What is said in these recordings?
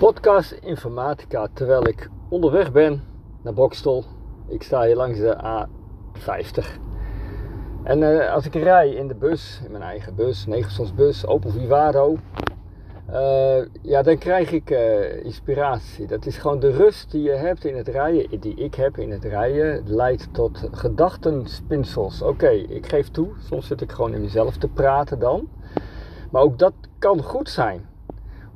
podcast Informatica terwijl ik onderweg ben naar Bokstel. Ik sta hier langs de A50. En uh, als ik rij in de bus, in mijn eigen bus, bus, Opel Vivado, uh, ja, dan krijg ik uh, inspiratie. Dat is gewoon de rust die je hebt in het rijden, die ik heb in het rijden, leidt tot gedachtenspinsels. Oké, ik geef toe, soms zit ik gewoon in mezelf te praten dan. Maar ook dat kan goed zijn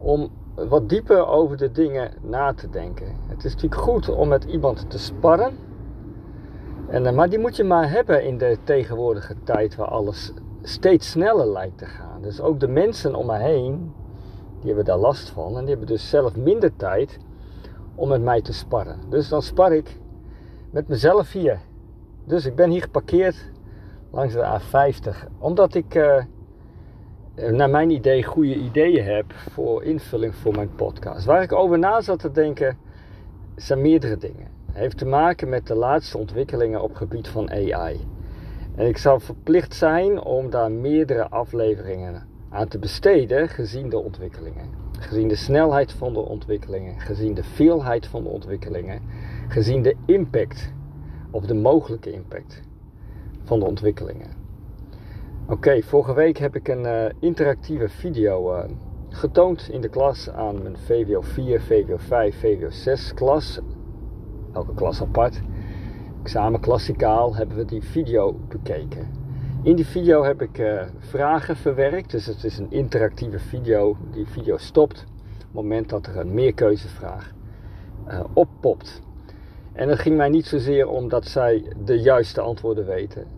om wat dieper over de dingen na te denken. Het is natuurlijk goed om met iemand te sparren. En, eh, maar die moet je maar hebben in de tegenwoordige tijd waar alles steeds sneller lijkt te gaan. Dus ook de mensen om me heen, die hebben daar last van. En die hebben dus zelf minder tijd om met mij te sparren. Dus dan spar ik met mezelf hier. Dus ik ben hier geparkeerd langs de A50. Omdat ik... Eh, naar mijn idee goede ideeën heb voor invulling voor mijn podcast. Waar ik over na zat te denken zijn meerdere dingen. Het heeft te maken met de laatste ontwikkelingen op het gebied van AI. En ik zou verplicht zijn om daar meerdere afleveringen aan te besteden gezien de ontwikkelingen. Gezien de snelheid van de ontwikkelingen, gezien de veelheid van de ontwikkelingen, gezien de impact of de mogelijke impact van de ontwikkelingen. Oké, vorige week heb ik een uh, interactieve video uh, getoond in de klas aan mijn VWO 4, VWO 5, VWO 6 klas. Elke klas apart. Examen klassikaal hebben we die video bekeken. In die video heb ik uh, vragen verwerkt, dus het is een interactieve video. Die video stopt op het moment dat er een meerkeuzevraag oppopt. En het ging mij niet zozeer om dat zij de juiste antwoorden weten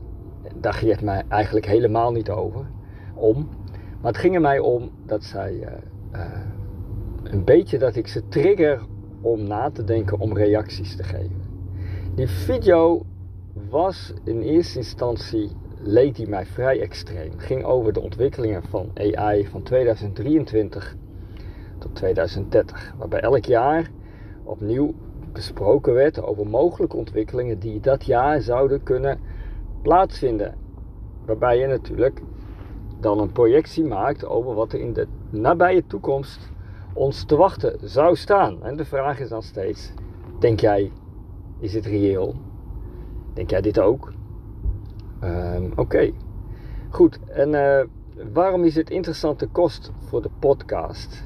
daar ging het mij eigenlijk helemaal niet over om. Maar het ging er mij om dat zij uh, uh, een beetje dat ik ze trigger om na te denken om reacties te geven. Die video was in eerste instantie leed die mij vrij extreem. Het ging over de ontwikkelingen van AI van 2023 tot 2030, waarbij elk jaar opnieuw besproken werd over mogelijke ontwikkelingen die dat jaar zouden kunnen plaatsvinden. Waarbij je natuurlijk dan een projectie maakt over wat er in de nabije toekomst ons te wachten zou staan. En de vraag is dan steeds: denk jij, is het reëel? Denk jij dit ook? Um, Oké, goed. En uh, waarom is het interessante kost voor de podcast?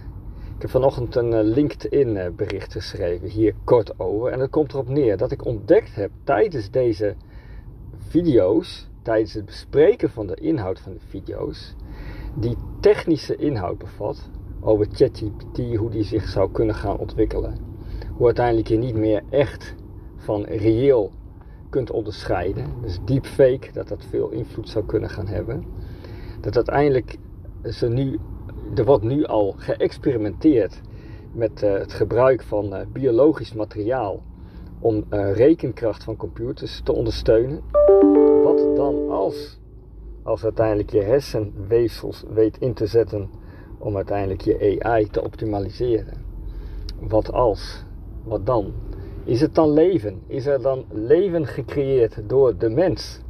Ik heb vanochtend een uh, LinkedIn uh, bericht geschreven, hier kort over. En dat komt erop neer dat ik ontdekt heb tijdens deze video's, tijdens het bespreken van de inhoud van de video's, die technische inhoud bevat over ChatGPT, hoe die zich zou kunnen gaan ontwikkelen. Hoe uiteindelijk je niet meer echt van reëel kunt onderscheiden. Dus deepfake, dat dat veel invloed zou kunnen gaan hebben. Dat uiteindelijk ze nu, er wordt nu al geëxperimenteerd met uh, het gebruik van uh, biologisch materiaal om uh, rekenkracht van computers te ondersteunen. Wat dan als, als uiteindelijk je hersenweefsels weet in te zetten om uiteindelijk je AI te optimaliseren? Wat als? Wat dan? Is het dan leven? Is er dan leven gecreëerd door de mens?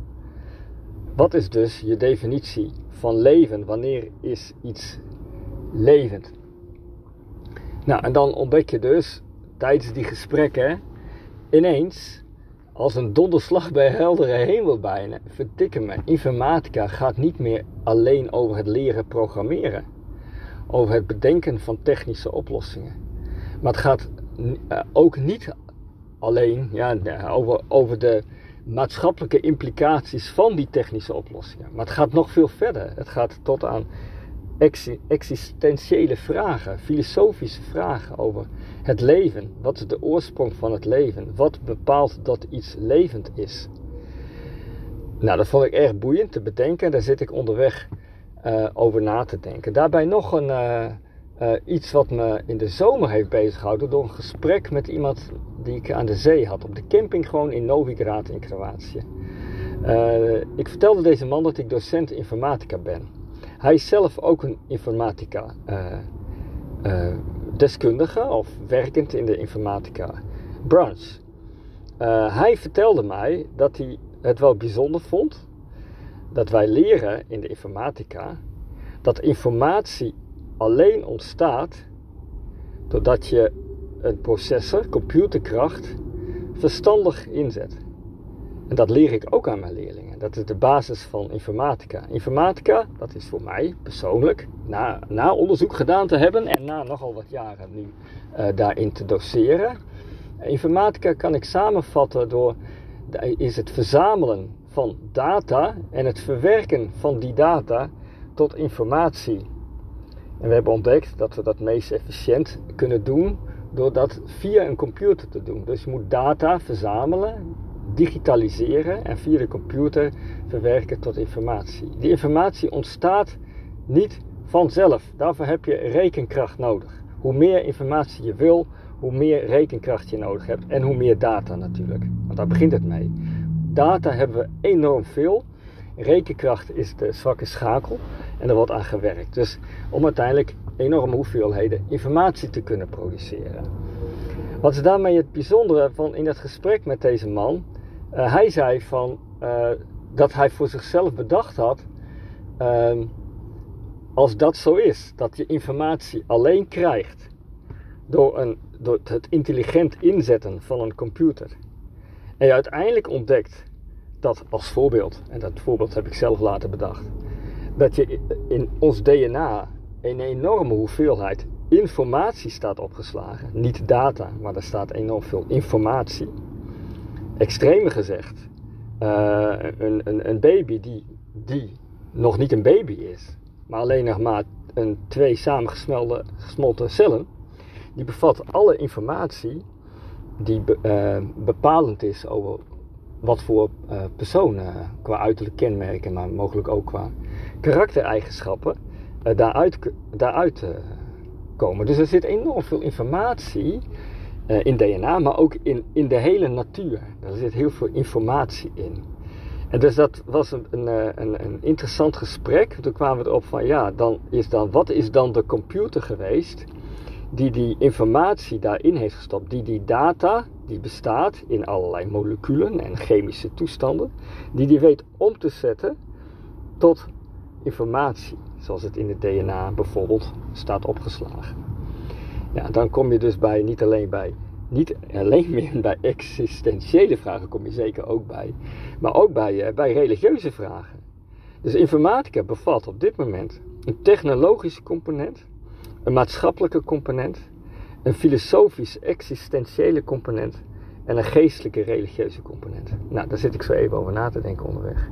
Wat is dus je definitie van leven? Wanneer is iets levend? Nou, en dan ontdek je dus tijdens die gesprekken ineens, als een donderslag bij heldere hemel bijna, verdikken me, informatica gaat niet meer alleen over het leren programmeren, over het bedenken van technische oplossingen. Maar het gaat eh, ook niet alleen ja, over, over de maatschappelijke implicaties van die technische oplossingen. Maar het gaat nog veel verder. Het gaat tot aan existentiële vragen, filosofische vragen over het leven. Wat is de oorsprong van het leven? Wat bepaalt dat iets levend is? Nou, dat vond ik erg boeiend te bedenken. Daar zit ik onderweg uh, over na te denken. Daarbij nog een, uh, uh, iets wat me in de zomer heeft bezighouden door een gesprek met iemand die ik aan de zee had. Op de camping gewoon in Novigrad in Kroatië. ik vertelde deze man dat ik docent informatica ben. Hij is zelf ook een informatica deskundige of werkend in de informatica branche. Uh, hij vertelde mij dat hij het wel bijzonder vond dat wij leren in de informatica dat informatie alleen ontstaat doordat je een processor, computerkracht, verstandig inzet. En dat leer ik ook aan mijn leerlingen. Dat is de basis van informatica. Informatica, dat is voor mij persoonlijk, na, na onderzoek gedaan te hebben en na nogal wat jaren nu uh, daarin te doseren. Informatica kan ik samenvatten door is het verzamelen van data en het verwerken van die data tot informatie. En we hebben ontdekt dat we dat meest efficiënt kunnen doen door dat via een computer te doen. Dus je moet data verzamelen, digitaliseren en via de computer verwerken tot informatie. Die informatie ontstaat niet vanzelf. Daarvoor heb je rekenkracht nodig. Hoe meer informatie je wil, hoe meer rekenkracht je nodig hebt en hoe meer data natuurlijk. Want daar begint het mee. Data hebben we enorm veel. Rekenkracht is de zwakke schakel en er wordt aan gewerkt. Dus om uiteindelijk enorme hoeveelheden informatie te kunnen produceren. Wat is daarmee het bijzondere van in het gesprek met deze man? Uh, hij zei van, uh, dat hij voor zichzelf bedacht had, uh, als dat zo is, dat je informatie alleen krijgt door, een, door het intelligent inzetten van een computer. En je uiteindelijk ontdekt dat als voorbeeld, en dat voorbeeld heb ik zelf later bedacht, dat je in ons DNA een enorme hoeveelheid informatie staat opgeslagen. Niet data, maar er staat enorm veel informatie. Extremer gezegd, uh, een, een, een, baby die, die nog niet een baby is, maar alleen nog maar een twee samengesmolten cellen, die bevat alle informatie die uh, bepalend is over wat voor uh, persoon qua uiterlijk kenmerken, maar mogelijk ook qua karaktereigenschappen daaruit, daaruit komen. Dus er zit enorm veel informatie in DNA, maar ook in, in de hele natuur. Er zit heel veel informatie in. En dus dat was een, een, een, een interessant gesprek. Toen kwamen we erop van ja, dan is dan, wat is dan de computer geweest die die informatie daarin heeft gestopt, die die data, die bestaat in allerlei moleculen en chemische toestanden, die die weet om te zetten tot informatie, zoals het in het DNA bijvoorbeeld staat opgeslagen. Ja, dan kom je dus bij, niet alleen bij, niet alleen meer bij existentiële vragen, kom je zeker ook bij, maar ook bij, eh, bij religieuze vragen. Dus informatica bevat op dit moment een technologische component, een maatschappelijke component, een filosofisch-existentiële component en een geestelijke religieuze component. Nou, daar zit ik zo even over na te denken onderweg.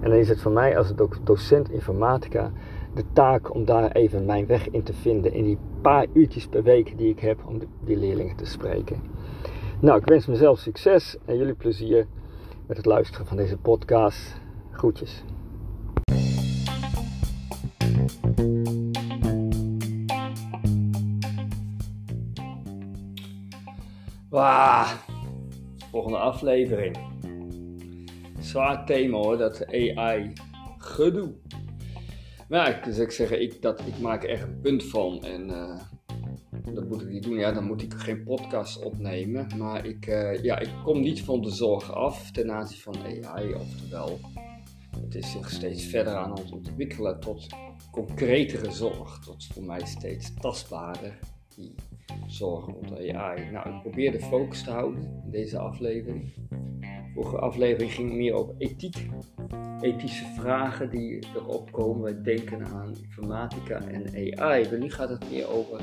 En dan is het voor mij als docent informatica de taak om daar even mijn weg in te vinden in die paar uurtjes per week die ik heb om die leerlingen te spreken. Nou, ik wens mezelf succes en jullie plezier met het luisteren van deze podcast. Groetjes. Wauw, volgende aflevering. Zwaar thema hoor, dat AI gedoe. Maar dus ik zeg, ik, dat, ik maak er echt een punt van en uh, dat moet ik niet doen. Ja, dan moet ik geen podcast opnemen. Maar ik, uh, ja, ik kom niet van de zorg af ten aanzien van AI. Oftewel, het is zich steeds verder aan het ontwikkelen tot concretere zorg. Tot voor mij steeds tastbaarder. Die zorgen rond AI. Nou, ik probeer de focus te houden in deze aflevering. Vorige aflevering ging meer over ethiek. Ethische vragen die erop komen. Wij denken aan informatica en AI. Maar nu gaat het meer over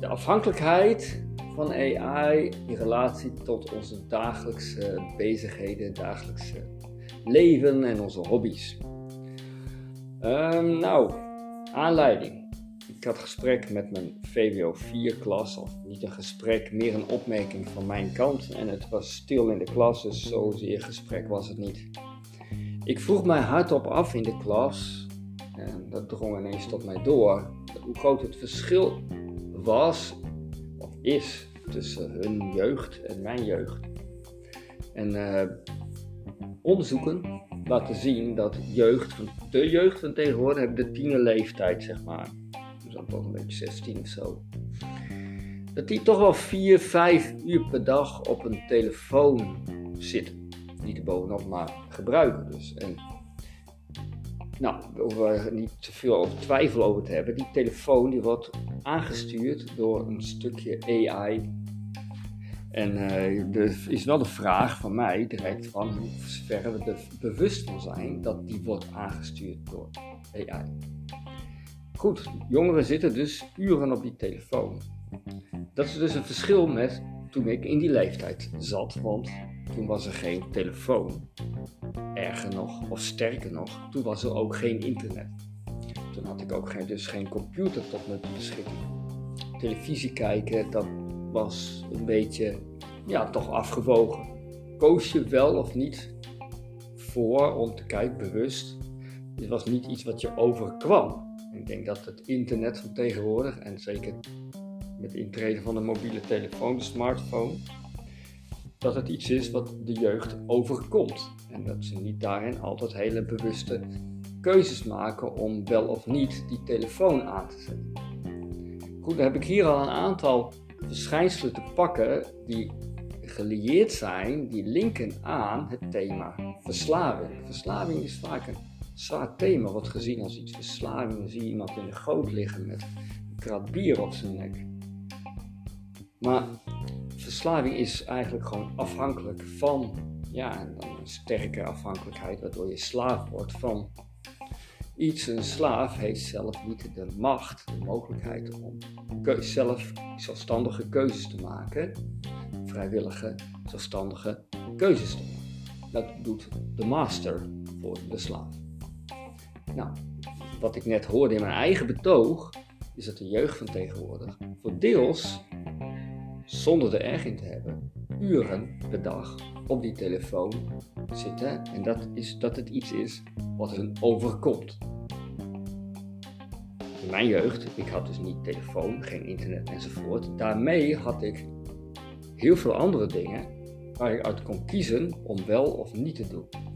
de afhankelijkheid van AI in relatie tot onze dagelijkse bezigheden, dagelijkse leven en onze hobby's. Um, nou, aanleiding ik had gesprek met mijn VWO 4 klas, of niet een gesprek, meer een opmerking van mijn kant. En het was stil in de klas, dus zozeer gesprek was het niet. Ik vroeg mij hardop af in de klas, en dat drong ineens tot mij door, hoe groot het verschil was, of is, tussen hun jeugd en mijn jeugd. En uh, onderzoeken laten zien dat jeugd de jeugd van tegenwoordig de tienerleeftijd, zeg maar dan toch een beetje 16 of zo. Dat die toch wel 4, 5 uur per dag op een telefoon zitten. Niet er bovenop, maar gebruiken dus. En nou, er niet te veel over twijfel over te hebben, die telefoon die wordt aangestuurd door een stukje AI. En uh, er is wel de vraag van mij direct van hoe ver we er bewust van zijn dat die wordt aangestuurd door AI. Goed, jongeren zitten dus uren op die telefoon. Dat is dus een verschil met toen ik in die leeftijd zat, want toen was er geen telefoon. Erger nog, of sterker nog, toen was er ook geen internet. Toen had ik ook geen, dus geen computer tot mijn beschikking. Televisie kijken, dat was een beetje, ja, toch afgewogen. Koos je wel of niet voor om te kijken, bewust. Het was niet iets wat je overkwam. Ik denk dat het internet van tegenwoordig, en zeker met de intrede van de mobiele telefoon, de smartphone, dat het iets is wat de jeugd overkomt. En dat ze niet daarin altijd hele bewuste keuzes maken om wel of niet die telefoon aan te zetten. Goed, dan heb ik hier al een aantal verschijnselen te pakken die gelieerd zijn, die linken aan het thema verslaving. Verslaving is vaak een zwaar thema, wordt gezien als iets verslaving. Dan zie je iemand in de goot liggen met een krat bier op zijn nek. Maar verslaving is eigenlijk gewoon afhankelijk van, ja, een sterke afhankelijkheid, waardoor je slaaf wordt van iets. Een slaaf heeft zelf niet de macht, de mogelijkheid om zelf zelfstandige keuzes te maken, vrijwillige, zelfstandige keuzes te maken. Dat doet de master voor de slaaf. Nou, wat ik net hoorde in mijn eigen betoog, is dat de jeugd van tegenwoordig voor deels zonder er erg in te hebben, uren per dag op die telefoon zitten. En dat is dat het iets is wat hun overkomt. In mijn jeugd, ik had dus niet telefoon, geen internet enzovoort. Daarmee had ik heel veel andere dingen waar ik uit kon kiezen om wel of niet te doen.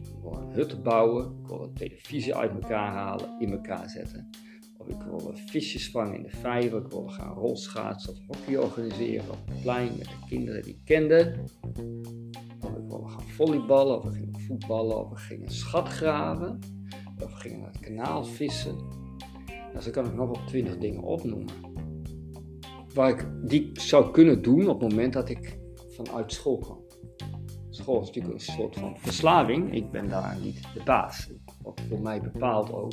Ik kon een hut bouwen, ik kon een televisie uit elkaar halen, in elkaar zetten. Of ik wilde visjes vangen in de vijver. Ik wilde gaan rolschaatsen of hockey organiseren op het plein met de kinderen die ik kende. Of ik wilde gaan volleyballen, of we gingen voetballen, of we gingen schat graven. Of we gingen naar het kanaal vissen. Nou, zo kan ik nog wel twintig dingen opnoemen. Waar ik die zou kunnen doen op het moment dat ik vanuit school kwam. School is natuurlijk een soort van verslaving. Ik ben daar niet de baas. Wat voor mij bepaalt ook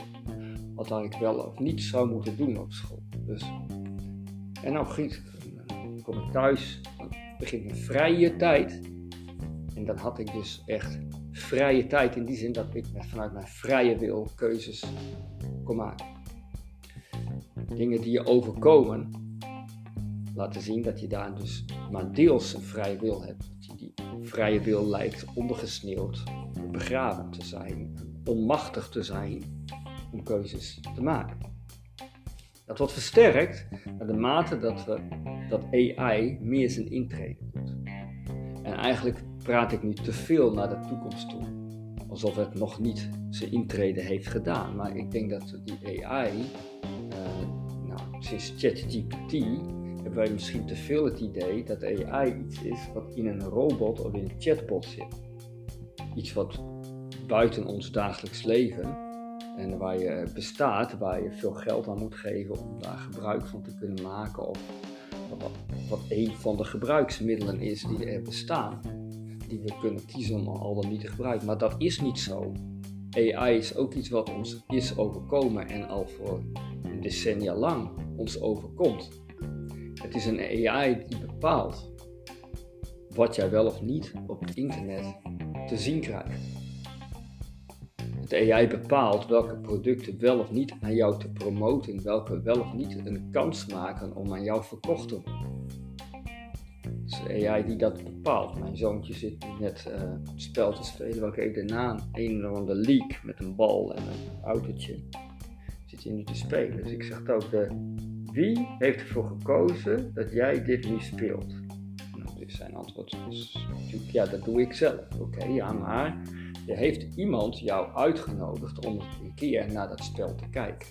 wat ik wel of niet zou moeten doen op school. Dus, en nou giet, dan kom ik thuis, dan begint mijn vrije tijd. En dan had ik dus echt vrije tijd in die zin dat ik vanuit mijn vrije wil keuzes kon maken. Dingen die je overkomen, laten zien dat je daar dus maar deels een vrije wil hebt. Dat die vrije wil lijkt ondergesneeuwd, begraven te zijn, onmachtig te zijn om keuzes te maken. Dat wordt versterkt naar de mate dat, we, dat AI meer zijn intrede doet. En eigenlijk praat ik nu te veel naar de toekomst toe. Alsof het nog niet zijn intrede heeft gedaan. Maar ik denk dat die AI, uh, nou, sinds ChatGPT, hebben wij misschien te veel het idee dat AI iets is wat in een robot of in een chatbot zit. Iets wat buiten ons dagelijks leven en waar je bestaat, waar je veel geld aan moet geven om daar gebruik van te kunnen maken. Of wat, wat een van de gebruiksmiddelen is die er bestaan. Die we kunnen kiezen om al dan niet te gebruiken. Maar dat is niet zo. AI is ook iets wat ons is overkomen en al voor decennia lang ons overkomt. Het is een AI die bepaalt wat jij wel of niet op het internet te zien krijgt. De AI bepaalt welke producten wel of niet aan jou te promoten, welke wel of niet een kans maken om aan jou verkocht te worden. Het is AI die dat bepaalt. Mijn zoontje zit net uh, het spel te spelen, welke ik naam, een van de leak met een bal en een autootje, zit hij nu te spelen. Dus ik zeg ook, de, wie heeft ervoor gekozen dat jij dit nu speelt? Nou, dus zijn antwoord is natuurlijk, ja, dat doe ik zelf. Oké, ja, maar heeft iemand jou uitgenodigd om een keer naar dat spel te kijken.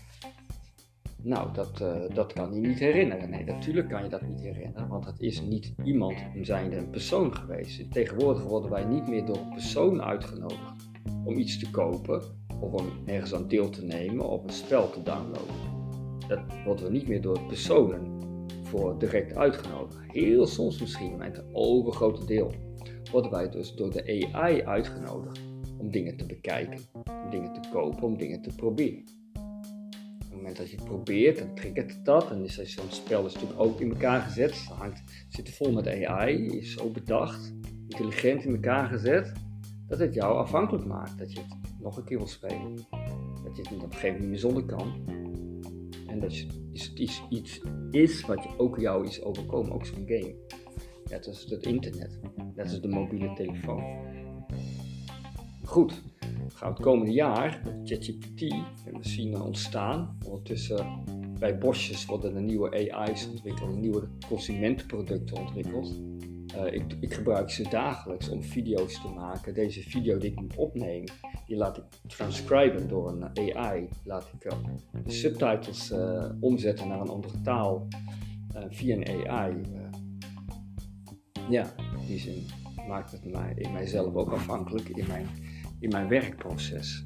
Nou, dat, uh, dat kan je niet herinneren. Nee, natuurlijk kan je dat niet herinneren, want het is niet iemand zijnde een persoon geweest. Tegenwoordig worden wij niet meer door een persoon uitgenodigd om iets te kopen, of om ergens aan deel te nemen of een spel te downloaden. Dat worden we niet meer door personen voor direct uitgenodigd. Heel soms misschien, maar het overgrote deel worden wij dus door de AI uitgenodigd om dingen te bekijken, om dingen te kopen, om dingen te proberen. Op het moment dat je het probeert, dan triggert het dat. En is zo'n spel is natuurlijk ook in elkaar gezet. Het hangt, zit vol met AI, is zo bedacht, intelligent in elkaar gezet, dat het jou afhankelijk maakt. Dat je het nog een keer wil spelen. Dat je het niet op een gegeven moment meer zonder kan. En dat het iets, iets is wat ook jou is overkomen, ook zo'n game. Net als het internet, net als de mobiele telefoon. Goed, gaan het komende jaar met ChatGPT en zien ontstaan. Ondertussen bij Bosjes worden er nieuwe AI's ontwikkeld, nieuwe consumentenproducten ontwikkeld. Uh, ik, ik, gebruik ze dagelijks om video's te maken. Deze video die ik opneem, die laat ik transcriben door een AI. Laat ik uh, de subtitles uh, omzetten naar een andere taal via een AI. ja, in die zin maakt het mij, in mijzelf ook afhankelijk in mijn, in mijn werkproces.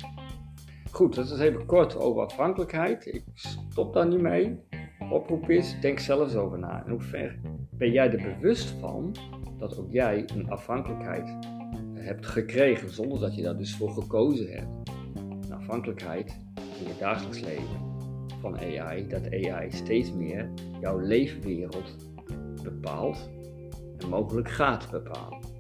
Goed, dat is even kort over afhankelijkheid. Ik stop daar nu mee. Oproep is, denk zelfs over na. In hoeverre ben jij er bewust van dat ook jij een afhankelijkheid hebt gekregen zonder dat je daar dus voor gekozen hebt? Een afhankelijkheid in je dagelijks leven van AI, dat AI steeds meer jouw leefwereld bepaalt en mogelijk gaat bepalen.